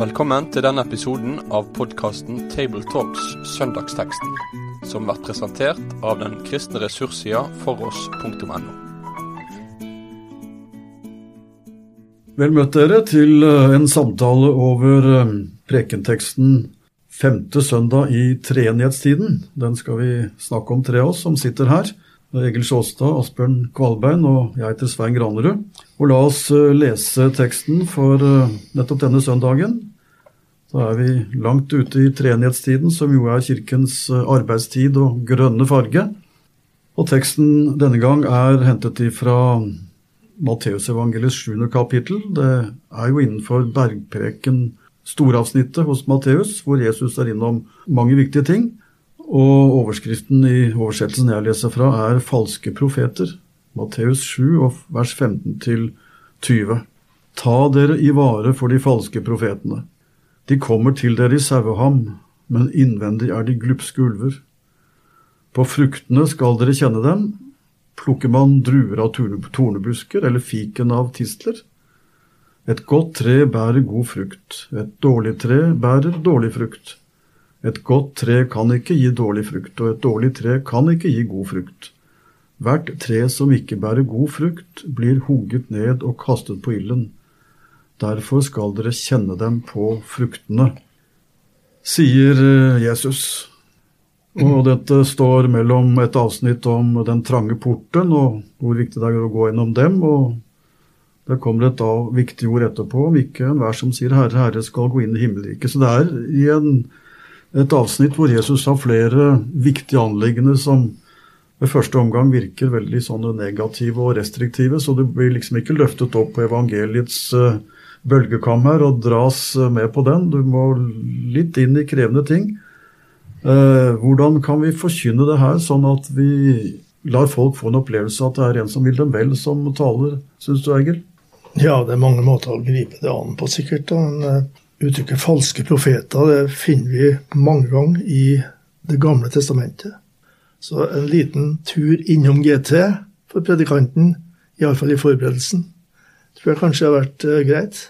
Velkommen til denne episoden av podkasten Tabletalks Søndagsteksten, som blir presentert av den kristne ressurssida foross.no. Vel møtt dere til eh, en samtale over eh, prekenteksten femte søndag i treenighetstiden. Den skal vi snakke om, tre av oss som sitter her. Egil Sjåstad, Asbjørn Kvalbein og jeg heter Svein Granerud. Og la oss eh, lese teksten for nettopp denne søndagen. Da er vi langt ute i treenighetstiden, som jo er kirkens arbeidstid og grønne farge. Og teksten denne gang er hentet ifra Matteusevangeliets sjuende kapittel. Det er jo innenfor bergpreken storavsnittet hos Matteus, hvor Jesus er innom mange viktige ting. Og overskriften i oversettelsen jeg leser fra, er 'Falske profeter'. Matteus 7, vers 15 20. Ta dere i vare for de falske profetene. De kommer til dere i saueham, men innvendig er de glupske ulver. På fruktene skal dere kjenne dem. Plukker man druer av tornebusker eller fiken av tistler? Et godt tre bærer god frukt, et dårlig tre bærer dårlig frukt. Et godt tre kan ikke gi dårlig frukt, og et dårlig tre kan ikke gi god frukt. Hvert tre som ikke bærer god frukt, blir hugget ned og kastet på ilden. Derfor skal dere kjenne dem på fruktene, sier eh, Jesus. Og dette står mellom et avsnitt om den trange porten og hvor viktig det er å gå gjennom dem, og det kommer et da viktig ord etterpå om ikke enhver som sier 'Herre, Herre' skal gå inn i himmelriket. Så det er i en, et avsnitt hvor Jesus har flere viktige anliggende som ved første omgang virker veldig negative og restriktive, så det blir liksom ikke løftet opp på evangeliets uh, bølgekam her og dras med på den. Du må litt inn i krevende ting. Eh, hvordan kan vi forkynne det her, sånn at vi lar folk få en opplevelse at det er en som vil dem vel, som taler, syns du, Egil? Ja, det er mange måter å gripe det an på, sikkert. Men uh, uttrykket 'falske profeter' det finner vi mange ganger i Det gamle testamentet. Så en liten tur innom GT for predikanten, iallfall i forberedelsen, tror jeg kanskje har vært uh, greit.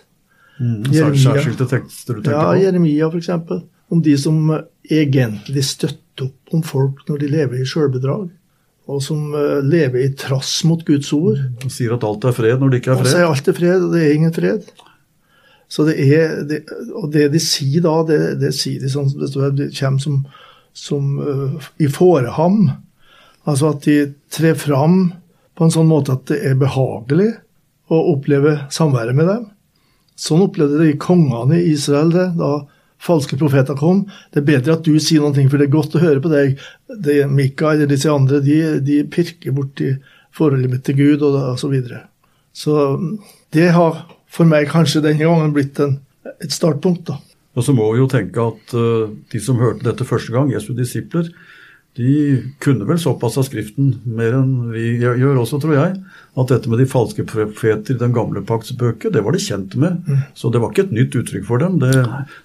Mm, Særskilte tekster du tenker ja, på? Ja, Jeremia f.eks. Om de som egentlig støtter opp om folk når de lever i sjølbedrag. Og som uh, lever i trass mot Guds ord. Og sier at alt er fred når det ikke er fred. Og sier alt er fred, og det er ingen fred. Så det er, det, Og det de sier da, det, det sier de sånn som det står det kommer som, som uh, i fåreham. Altså at de trer fram på en sånn måte at det er behagelig å oppleve samværet med dem. Sånn opplevde de kongene i Israel det. da falske profeter kom. Det er bedre at du sier noe, for det er godt å høre på deg. Det, Mika eller disse andre de, de pirker borti forholdet mitt til Gud og, og så videre. Så det har for meg kanskje denne gangen blitt en, et startpunkt. da. Og så må vi jo tenke at uh, de som hørte dette første gang, Jesu disipler, de kunne vel såpass av Skriften mer enn vi gjør også, tror jeg, at dette med de falske profeter i den gamle pakts bøker, det var de kjent med. Mm. Så det var ikke et nytt uttrykk for dem. Det,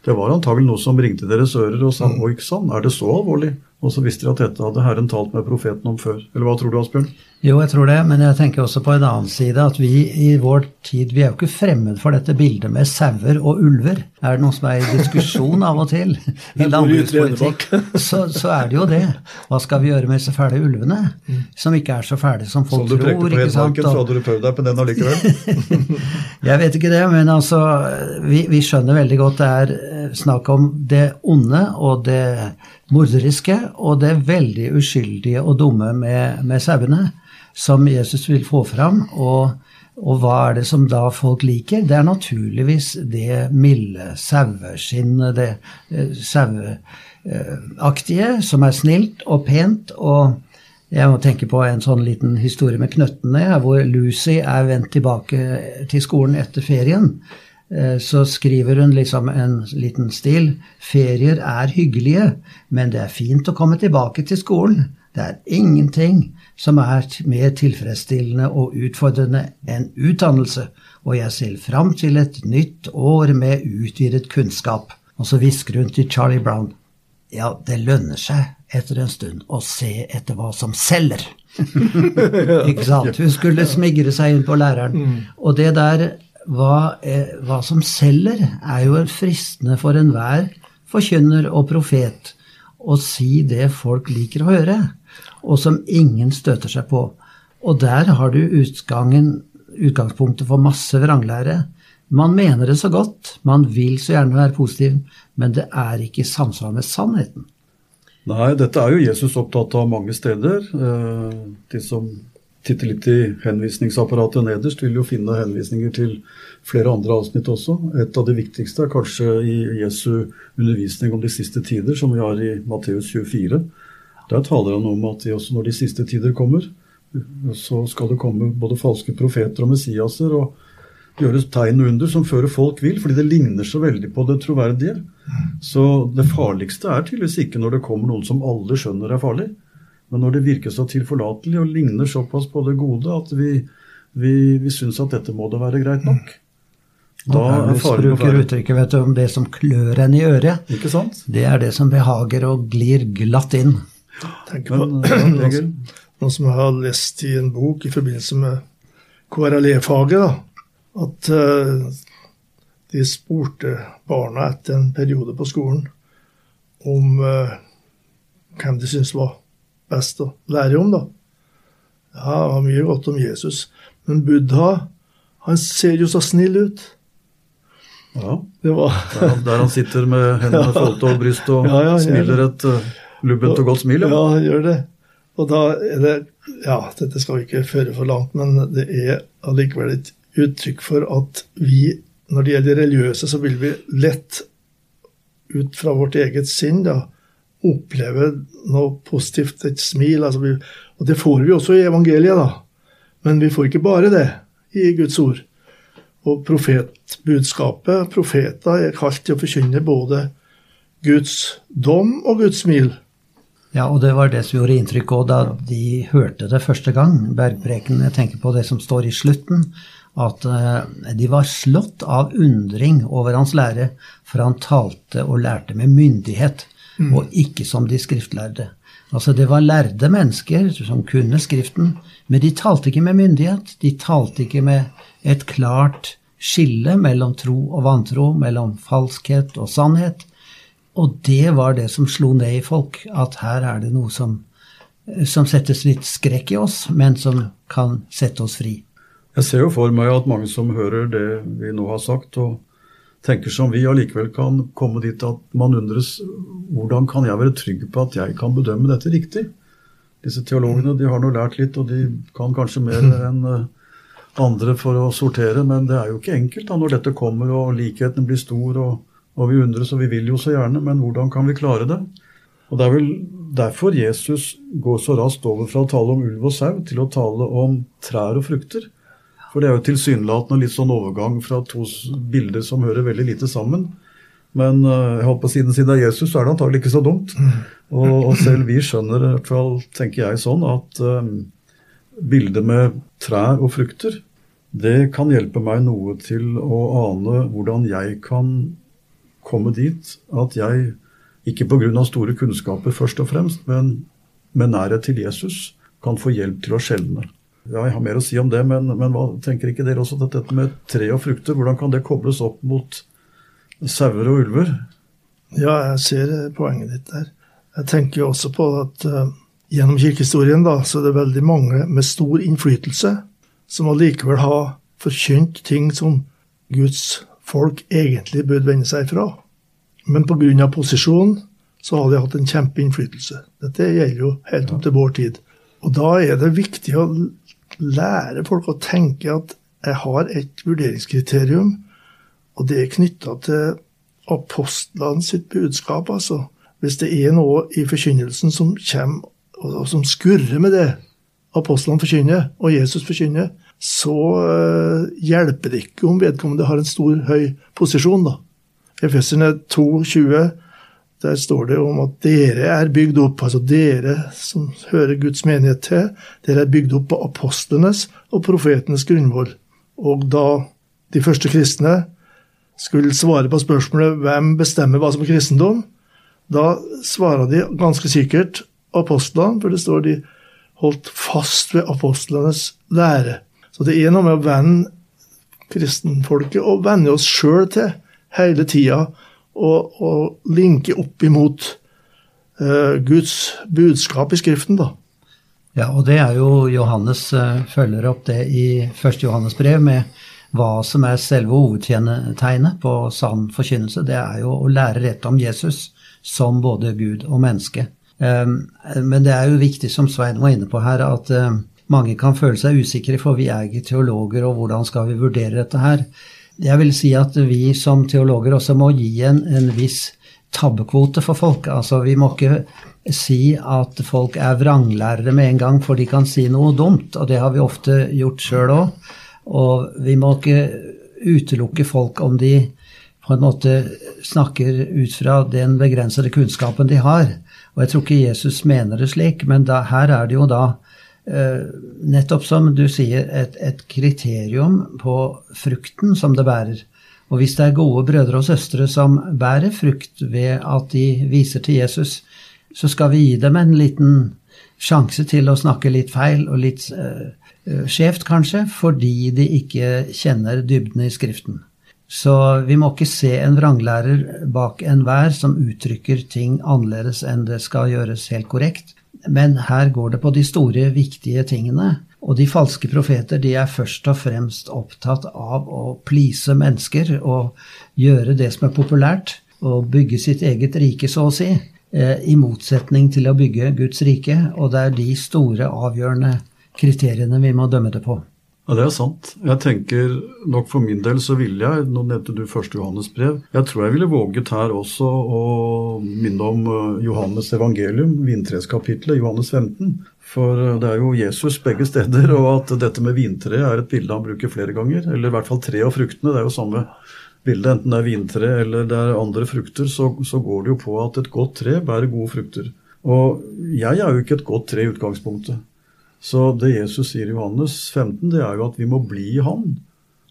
det var antagelig noe som ringte deres ører og sa mm. oi sann, er det så alvorlig? Og så visste de at dette hadde Herren talt med profeten om før. Eller hva tror du, Asbjørn? Jo, jeg tror det, men jeg tenker også på en annen side at vi i vår tid vi er jo ikke fremmed for dette bildet med sauer og ulver. Er det noe som er i diskusjon av og til i landbrukspolitikk, så, så, er det jo det. Hva skal vi gjøre med disse fæle ulvene? Som ikke er så fæle som folk tror. Som du prekte på Hedmarken, så hadde du prøvd deg på den allikevel? jeg vet ikke det, men altså vi, vi skjønner veldig godt det er eh, snakk om det onde og det morderiske og det veldig uskyldige og dumme med, med sauene som Jesus vil få fram. Og, og, hva er det som da folk liker? Det er naturligvis det milde saueskinnet, det eh, saueaktige, som er snilt og pent. og jeg må tenke på en sånn liten historie med knøttene, hvor Lucy er vendt tilbake til skolen etter ferien. Eh, så skriver hun liksom en liten stil. Ferier er hyggelige, men det er fint å komme tilbake til skolen. Det er ingenting som er mer tilfredsstillende og utfordrende enn utdannelse, og jeg ser fram til et nytt år med utvidet kunnskap. Og så hvisker hun til Charlie Brown. Ja, det lønner seg etter en stund å se etter hva som selger. Ikke sant? Hun skulle smigre seg inn på læreren. Og det der hva, hva som selger, er jo fristende for enhver forkynner og profet å si det folk liker å høre, og som ingen støter seg på. Og der har du utgangspunktet for masse vranglære. Man mener det så godt, man vil så gjerne være positiv, men det er ikke i samsvar med sannheten. Nei, dette er jo Jesus opptatt av mange steder. Eh, de som titter litt i henvisningsapparatet nederst, vil jo finne henvisninger til flere andre avsnitt også. Et av de viktigste er kanskje i Jesu undervisning om de siste tider, som vi har i Matteus 24. Der taler han om at også når de siste tider kommer, så skal det komme både falske profeter og messiaser og gjøres tegn under som fører folk vil, fordi det ligner så veldig på det troverdige. Så det farligste er tydeligvis ikke når det kommer noen som alle skjønner er farlig, men når det virker så tilforlatelig og ligner såpass på det gode at vi, vi, vi syns at dette må da være greit nok. Da er faren bruker uttrykket vet du, om det som klør en i øret. Ikke sant? Det er det som behager og glir glatt inn. Tenk på noen, noen som har lest i en bok i forbindelse med KRLE-faget. At uh, de spurte barna etter en periode på skolen om uh, hvem de syntes var best å lære om, da. Ja, det var mye godt om Jesus. Men Buddha, han ser jo så snill ut. Ja. Var... Der, der, han, sitter med hendene ja. foldet over brystet og ja, ja, smiler et uh, lubbent og godt smil. Ja. han gjør det. Og da er det Ja, dette skal vi ikke føre for langt, men det er allikevel et uttrykk for at vi, når det gjelder religiøse, så vil vi lett ut fra vårt eget sinn da, oppleve noe positivt, et smil. Altså vi, og det får vi også i evangeliet, da. Men vi får ikke bare det i Guds ord. Og profetbudskapet, profeter, er kalt til å forkynne både Guds dom og Guds smil. Ja, og det var det som gjorde inntrykk òg da de hørte det første gang, bergpreken. Jeg tenker på det som står i slutten, at eh, de var slått av undring over hans lære, for han talte og lærte med myndighet mm. og ikke som de skriftlærde. Altså Det var lærde mennesker som kunne Skriften, men de talte ikke med myndighet. De talte ikke med et klart skille mellom tro og vantro, mellom falskhet og sannhet. Og det var det som slo ned i folk, at her er det noe som, som settes litt skrekk i oss, men som kan sette oss fri. Jeg ser jo for meg at mange som hører det vi nå har sagt, og tenker som vi, allikevel kan komme dit at man undres hvordan kan jeg være trygg på at jeg kan bedømme dette riktig? Disse teologene de har nå lært litt, og de kan kanskje mer enn eh, andre for å sortere, men det er jo ikke enkelt da når dette kommer og likheten blir stor, og, og vi undres og vi vil jo så gjerne, men hvordan kan vi klare det? Og Det er vel derfor Jesus går så raskt over fra å tale om ulv og sau til å tale om trær og frukter. For det er jo tilsynelatende litt sånn overgang fra to bilder som hører veldig lite sammen. Men uh, jeg håper siden siden er Jesus, så er det antagelig ikke så dumt. Og, og, selv vi skjønner, i hvert fall tenker jeg sånn, at um, bildet med trær og frukter, det kan hjelpe meg noe til å ane hvordan jeg kan komme dit at jeg, ikke pga. store kunnskaper først og fremst, men med nærhet til Jesus, kan få hjelp til å skjelne. Ja, jeg har mer å si om det, men, men hva tenker ikke dere også at dette med tre og frukter, hvordan kan det kobles opp mot sauer og ulver? Ja, jeg ser poenget ditt der. Jeg tenker jo også på at uh, gjennom kirkehistorien da, så er det veldig mange med stor innflytelse som allikevel har forkynt ting som Guds folk egentlig burde vende seg fra. Men pga. posisjon så har de hatt en kjempeinnflytelse. Dette gjelder jo helt opp til vår tid. Og da er det viktig å lære folk å tenke at jeg har et vurderingskriterium, og det er knytta til apostlene sitt budskap. altså. Hvis det er noe i forkynnelsen som kommer, og som skurrer med det apostlene forkynner, og Jesus forkynner, så uh, hjelper det ikke om vedkommende har en stor, høy posisjon. da. Efeserne 2,20 der står det om at dere er bygd opp, altså dere som hører Guds menighet til, dere er bygd opp på apostlenes og profetenes grunnvoll. Og da de første kristne skulle svare på spørsmålet hvem bestemmer hva som er kristendom, da svarer de ganske sikkert apostlene, for det står de holdt fast ved apostlenes lære. Så det er noe med å vende kristenfolket og vende oss sjøl til hele tida og, og linke opp imot uh, Guds budskap i Skriften, da. Ja, og det er jo Johannes uh, følger opp det i første Johannes brev med hva som er selve hovedtegnet på sann forkynnelse. Det er jo å lære rett om Jesus som både Gud og menneske. Um, men det er jo viktig, som Svein var inne på her, at uh, mange kan føle seg usikre, for vi er ikke teologer, og hvordan skal vi vurdere dette her? Jeg vil si at vi som teologer også må gi en, en viss tabbekvote for folk. Altså, vi må ikke si at folk er vranglærere med en gang, for de kan si noe dumt, og det har vi ofte gjort sjøl òg. Og vi må ikke utelukke folk om de på en måte snakker ut fra den begrensede kunnskapen de har. Og jeg tror ikke Jesus mener det slik, men da, her er det jo da nettopp som du sier, et, et, kriterium på frukten som det bærer. Og hvis det er gode brødre og søstre som bærer frukt ved at de viser til Jesus, så skal vi gi dem en liten sjanse til å snakke litt feil og litt uh, skjevt, kanskje, fordi de ikke kjenner dybden i Skriften. Så vi må ikke se en vranglærer bak enhver som uttrykker ting annerledes enn det skal gjøres helt korrekt. Men her går det på de store, viktige tingene. Og de falske profeter de er først og fremst opptatt av å please mennesker og gjøre det som er populært, og bygge sitt eget rike, så å si, eh, i motsetning til å bygge Guds rike. Og det er de store, avgjørende kriteriene vi må dømme det på. Ja, Det er sant. Jeg tenker nok for min del så ville jeg, nå nevnte du første Johannes brev, jeg tror jeg ville våget her også å minne om eh, Johannes evangelium, vintreskapitlet, Johannes 15. For eh, det er jo Jesus begge steder, og at dette med vintre er et bilde han bruker flere ganger. Eller i hvert fall tre av fruktene. Det er jo samme bilde. Enten det er vintre eller det er andre frukter, så, så går det jo på at et godt tre bærer gode frukter. Og jeg er jo ikke et godt tre i utgangspunktet. Så det Jesus sier i Johannes 15, det er jo at vi må bli i Han,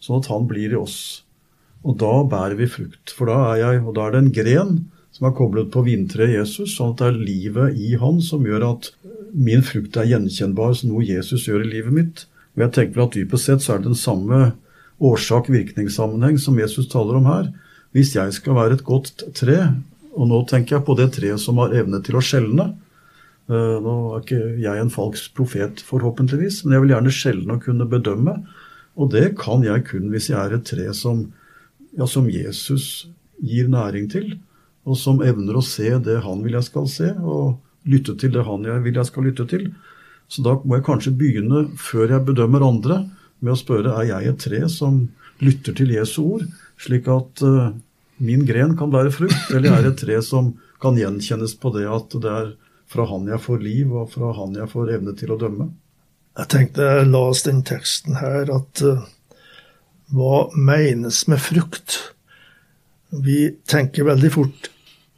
sånn at Han blir i oss. Og da bærer vi frukt. For da er jeg, og da er det en gren som er koblet på vintreet Jesus, sånn at det er livet i Han som gjør at min frukt er gjenkjennbar som noe Jesus gjør i livet mitt. Og jeg tenker at dypest sett så er det den samme årsak-virkningssammenheng som Jesus taler om her. Hvis jeg skal være et godt tre, og nå tenker jeg på det treet som har evne til å skjelne, nå er ikke jeg en falsk profet, forhåpentligvis, men jeg vil gjerne sjelden å kunne bedømme. Og det kan jeg kun hvis jeg er et tre som, ja, som Jesus gir næring til, og som evner å se det han vil jeg skal se, og lytte til det han jeg vil jeg skal lytte til. Så da må jeg kanskje begynne, før jeg bedømmer andre, med å spørre er jeg et tre som lytter til Jesu ord, slik at uh, min gren kan bære frukt, eller er et tre som kan gjenkjennes på det at det er fra han jeg får liv, og fra han jeg får evne til å dømme. Jeg tenkte jeg las den teksten her, at uh, hva menes med frukt? Vi tenker veldig fort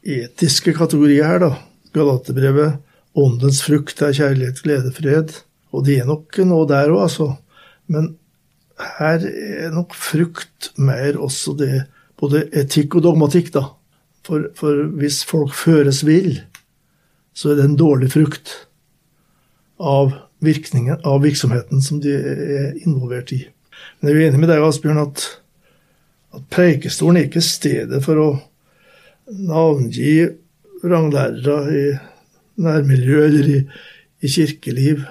etiske kategorier her, da. Galaterbrevet, åndens frukt er kjærlighet, glede, fred. Og det er nok noe der òg, altså. Men her er nok frukt mer også det både etikk og dogmatikk, da. For, for hvis folk føres vill, så er det en dårlig frukt av av virksomheten som de er involvert i. Men jeg er enig med deg, Asbjørn, at, at Preikestolen er ikke stedet for å navngi ranglærere i nærmiljø eller i, i kirkeliv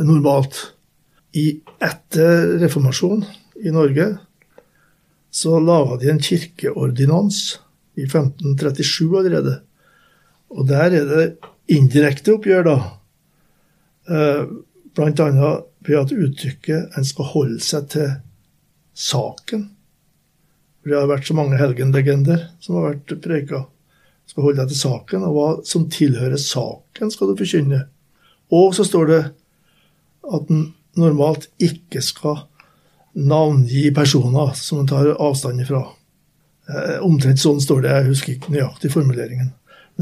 normalt. I etter reformasjonen i Norge så laga de en kirkeordinans i 1537 allerede. Og der er det indirekte oppgjør, da. Bl.a. blant annet ved at uttrykket en skal holde seg til saken. For Det har vært så mange helgenlegender som har vært preika. Skal holde deg til saken, og hva som tilhører saken, skal du forkynne. Og så står det at en normalt ikke skal navngi personer som en tar avstand ifra. Eh, omtrent sånn står det, jeg husker ikke nøyaktig formuleringen.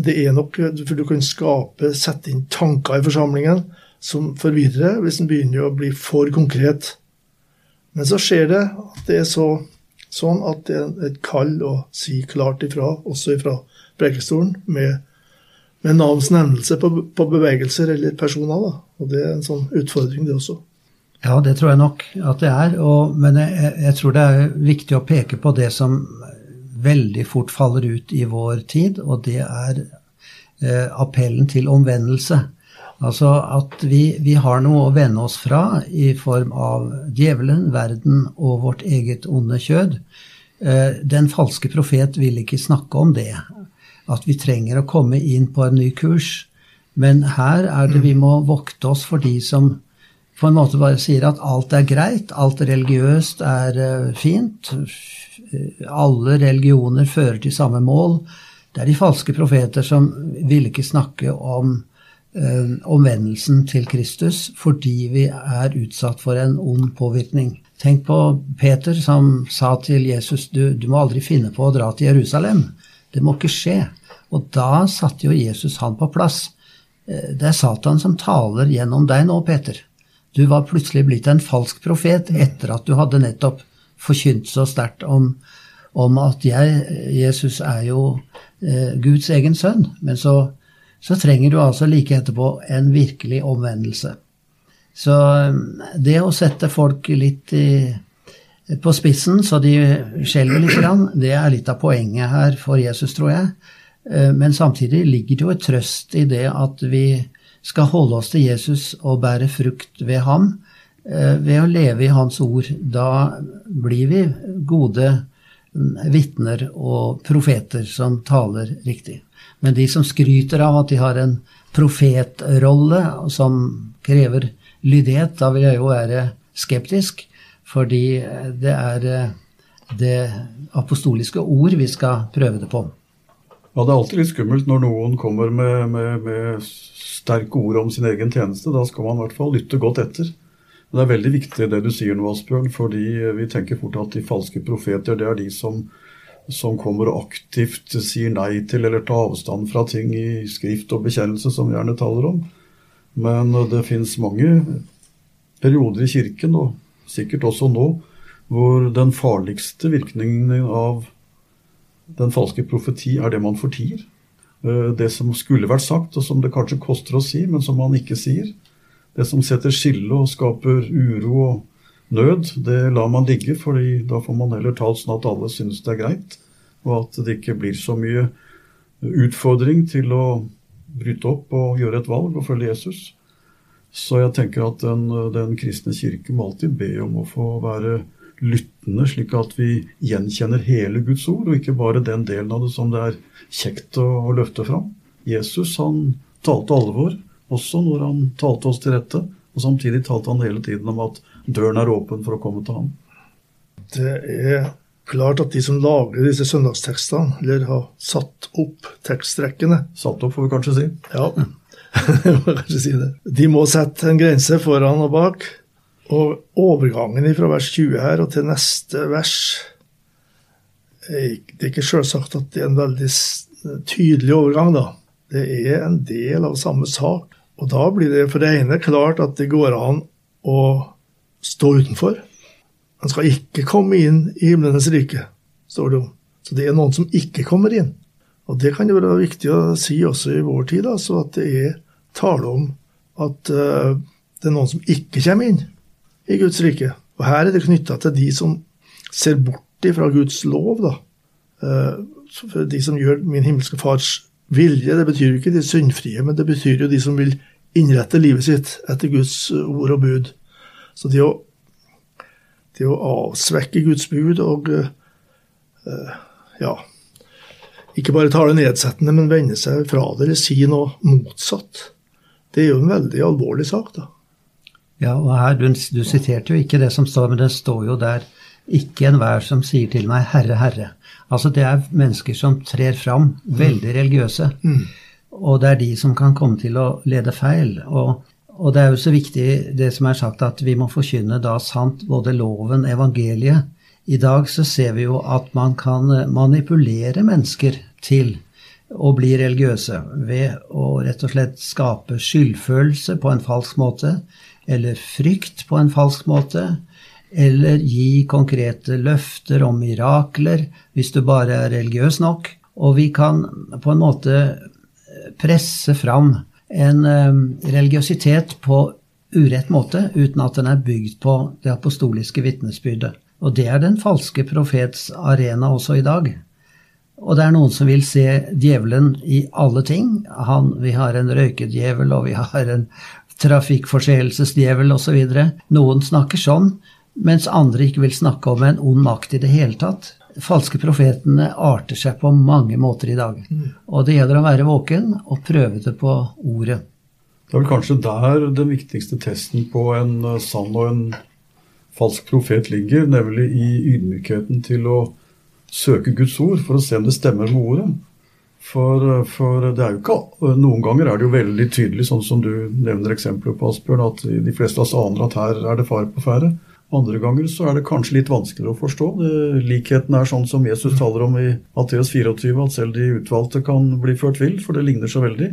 Det er nok, for Du kan skape, sette inn tanker i forsamlingen som forvirrer hvis en begynner å bli for konkret. Men så skjer det at det er så, sånn at det er et kall å si klart ifra, også ifra prekestolen, med, med navns nevnelse på, på, bevegelser eller personer. Da. Og Det er en sånn utfordring, det også. Ja, det tror jeg nok at det er. Og, men jeg, jeg, tror det er viktig å peke på det som veldig fort faller ut i vår tid, og det er eh, appellen til omvendelse. Altså at vi, vi, har noe å vende oss fra i form av djevelen, verden og vårt eget onde kjød. Eh, den falske profet vil ikke snakke om det, at vi trenger å komme inn på en ny kurs. Men her er det vi må vokte oss for de som på en måte bare sier at alt er greit, alt religiøst er uh, fint. Alle religioner fører til samme mål. Det er de falske profeter som ville ikke snakke om uh, omvendelsen til Kristus fordi vi er utsatt for en ond påvirkning. Tenk på Peter som sa til Jesus du, du må aldri finne på å dra til Jerusalem. Det må ikke skje. Og da satte jo Jesus han på plass. Eh, det er Satan som taler gjennom deg nå, Peter. Du var plutselig blitt en falsk profet etter at du hadde nettopp forkynt så sterkt om, om, at jeg, Jesus, er jo eh, Guds egen sønn. Men så, så, trenger du altså like etterpå en virkelig omvendelse. Så eh, det å sette folk litt i, på spissen så de skjelver litt, det er litt av poenget her for Jesus, tror jeg. Eh, men samtidig ligger det jo et trøst i det at vi skal holde oss til Jesus og bære frukt ved ham eh, ved å leve i hans ord. Da blir vi gode vitner og profeter som taler riktig. Men de som skryter av at de har en profetrolle som krever lydighet, da vil jeg jo være skeptisk, fordi det er eh, det apostoliske ord vi skal prøve det på. Ja, Det er alltid litt skummelt når noen kommer med, med, med sterke ord om sin egen tjeneste. Da skal man i hvert fall lytte godt etter. Det er veldig viktig det du sier nå, Asbjørn, fordi vi tenker fort at de falske profeter det er de som, som kommer og aktivt sier nei til eller tar avstand fra ting i skrift og bekjennelse, som vi gjerne taler om. Men det fins mange perioder i Kirken, og sikkert også nå, hvor den farligste virkningen av den falske profeti er det man fortier. Eh, det som skulle vært sagt, og som det kanskje koster å si, men som man ikke sier. Det som setter skille og skaper uro og nød, det lar man ligge, fordi da får man heller talt sånn at alle synes det er greit, og at det ikke blir så mye utfordring til å bryte opp og gjøre et valg og følge Jesus. Så jeg tenker at den, den kristne kirke må alltid be om å få være lyttende, slik at vi gjenkjenner hele Guds ord, og ikke bare den delen av det som det er kjekt å, å løfte fram. Jesus han talte alvor, også når han talte oss til rette. Og samtidig talte han hele tiden om at døren er åpen for å komme til ham. Det er klart at de som lager disse søndagstekstene, eller har satt opp tekstrekkene Satt opp, får vi kanskje si. Ja, må kanskje si det. De må sette en grense foran og bak. Og overgangen fra vers 20 her og til neste vers Det er ikke selvsagt at det er en veldig tydelig overgang, da. Det er en del av samme sak. Og da blir det for det ene klart at det går an å stå utenfor. Han skal ikke komme inn i himlenes rike, står det om. Så det er noen som ikke kommer inn. Og det kan jo være viktig å si også i vår tid, altså at det er tale om at uh, det er noen som ikke kommer inn i Guds rike. Og her er det knytta til de som ser bort fra Guds lov, da. Eh, de som gjør min himmelske fars vilje. Det betyr jo ikke de syndfrie, men det betyr jo de som vil innrette livet sitt etter Guds ord og bud. Så det å, det å avsvekke Guds bud og uh, ja Ikke bare tale nedsettende, men vende seg fra det eller si noe motsatt. Det er jo en veldig alvorlig sak, da. Ja, og her, du, du, siterte jo ikke det som står, men det står jo der ikke enhver som sier til meg 'Herre, Herre'. Altså det er mennesker som trer fram, veldig religiøse. Mm. Og det er de som kan komme til å lede feil. Og, og, det er jo så viktig det som er sagt, at vi må forkynne da sant både loven, evangeliet. I dag så ser vi jo at man kan manipulere mennesker til å bli religiøse ved å rett og slett skape skyldfølelse på en falsk måte eller frykt på en falsk måte, eller gi konkrete løfter om mirakler hvis du bare er religiøs nok. Og vi kan på en måte presse fram en religiøsitet på urett måte, uten at den er bygd på det apostoliske vitnesbyrdet. Og det er den falske profets arena også i dag. Og det er noen som vil se djevelen i alle ting. Han, vi har en røykedjevel, og vi har en trafikkforseelsesdjevel osv. Noen snakker sånn, mens andre ikke vil snakke om en ond makt i det hele tatt. Falske profetene arter seg på mange måter i dag. Og det gjelder å være våken og prøve det på ordet. Det er vel kanskje der den viktigste testen på en eh, sann og en falsk profet ligger, nemlig i ydmykheten til å søke Guds ord for å se om det stemmer med ordet. For, eh, for, det er jo ikke Noen ganger er det jo veldig tydelig, sånn som du nevner eksempler på, Asbjørn, at de fleste aner at her er det fare på ferde. Andre ganger så er det kanskje litt vanskeligere å forstå. Likheten er sånn som Jesus taler om i Matteus 24, at selv de utvalgte kan bli ført vill, for det ligner så veldig.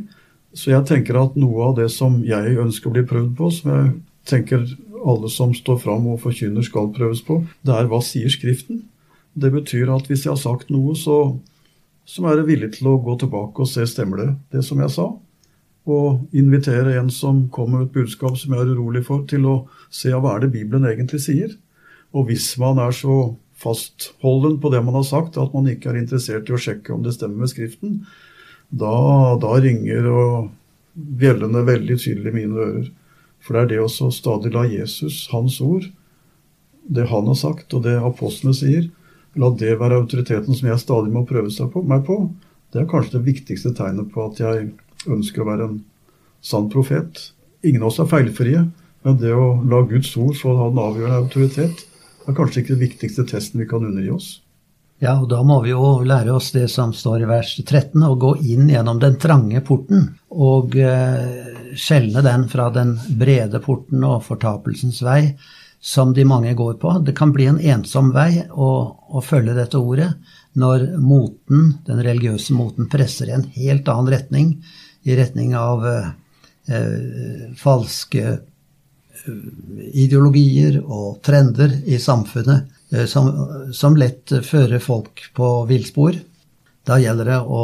Så jeg tenker at noe av det som jeg ønsker å bli prøvd på, som jeg tenker alle som står fram og forkynner skal prøves på, det er hva sier Skriften? Det betyr at hvis jeg har sagt noe, så, så er villig til å gå tilbake og se stemmer det, det som jeg sa. Og invitere en som kommer med et budskap som jeg er urolig for, til å se hva er det Bibelen egentlig sier. Og hvis man er så fastholden på det man har sagt, at man ikke er interessert i å sjekke om det stemmer med Skriften, da, da ringer og bjellene veldig tydelig i mine ører. For det er det også stadig la Jesus, hans ord, det han har sagt, og det apostlene sier, la det være autoriteten som jeg stadig må prøve på, meg på. Det er kanskje det viktigste tegnet på at jeg ønsker å være en sann profet. Ingen av oss er feilfrie, men det å la Guds ord få ha den avgjørende autoritet, er kanskje ikke den viktigste testen vi kan undergi oss. Ja, og da må vi jo lære oss det som står i vers 13, å gå inn gjennom den trange porten og eh, skjelne den fra den brede porten og fortapelsens vei som de mange går på. Det kan bli en ensom vei å, å følge dette ordet når moten, den religiøse moten presser i en helt annen retning, i retning av eh, eh falske eh, ideologier og trender i samfunnet Eh, som, som lett fører folk på villspor. Da gjelder det å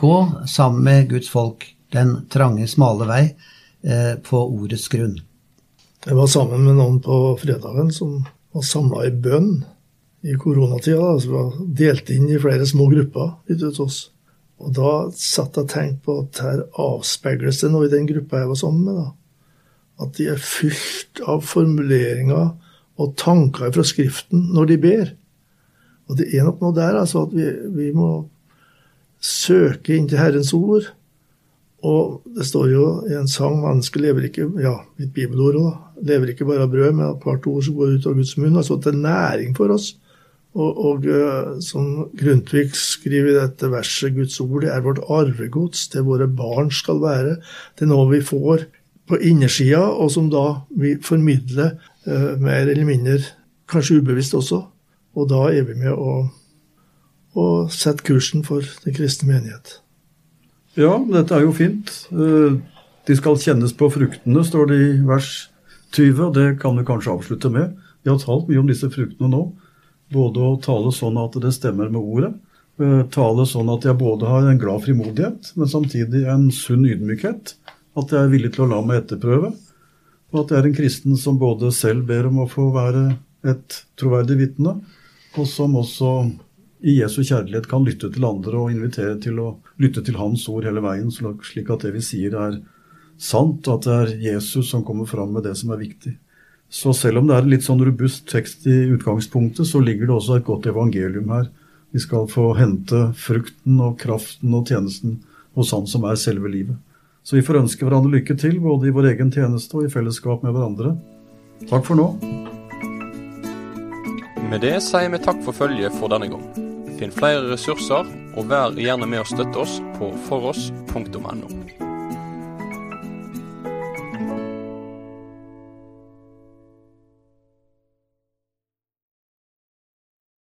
gå sammen med Guds folk den trange, smale vei eh, på ordets grunn. Jeg var sammen med noen på fredagen som var samla i bønn i koronatida. Altså var delt inn i flere små grupper ute hos oss. Og da satt jeg og tenkte på at her avspeiles det noe i den gruppa jeg var sammen med. da. At de er fylt av formuleringer og tanker fra Skriften når de ber. Og det er nok noe der altså at vi, vi må søke inn til Herrens ord. Og det står jo i en sang 'Mennesket lever ikke ja, mitt bibelord også, lever ikke bare av brød, men av hvert ord som går ut av Guds munn'. Altså at det er næring for oss. Og, og eh, som Grundtvig skriver i dette verset, Guds ord det er vårt arvegods, det våre barn skal være. Det er noe vi får på innersida, og som da vi formidler eh, mer eller mindre, kanskje ubevisst også. Og da er vi med å, å sette kursen for den kristne menighet. Ja, dette er jo fint. Eh, de skal kjennes på fruktene, står det i vers 20, og det kan vi kanskje avslutte med. Vi har talt mye om disse fruktene nå. Både å tale sånn at det stemmer med ordet, eh, tale sånn at jeg både har en glad frimodighet, men samtidig en sunn ydmykhet. At jeg er villig til å la meg etterprøve. Og at jeg er en kristen som både selv ber om å få være et troverdig vitne, og som også i Jesu kjærlighet kan lytte til andre og invitere til å lytte til Hans ord hele veien, slik at det vi sier, er sant, og at det er Jesus som kommer fram med det som er viktig. Så selv om det er en litt sånn robust tekst i utgangspunktet, så ligger det også et godt evangelium her. Vi skal få hente frukten og kraften og tjenesten hos Han som er selve livet. Så vi får ønske hverandre lykke til, både i vår egen tjeneste og i fellesskap med hverandre. Takk for nå. Med det sier vi takk for følget for denne gang. Finn flere ressurser, og vær gjerne med å støtte oss på foross.no.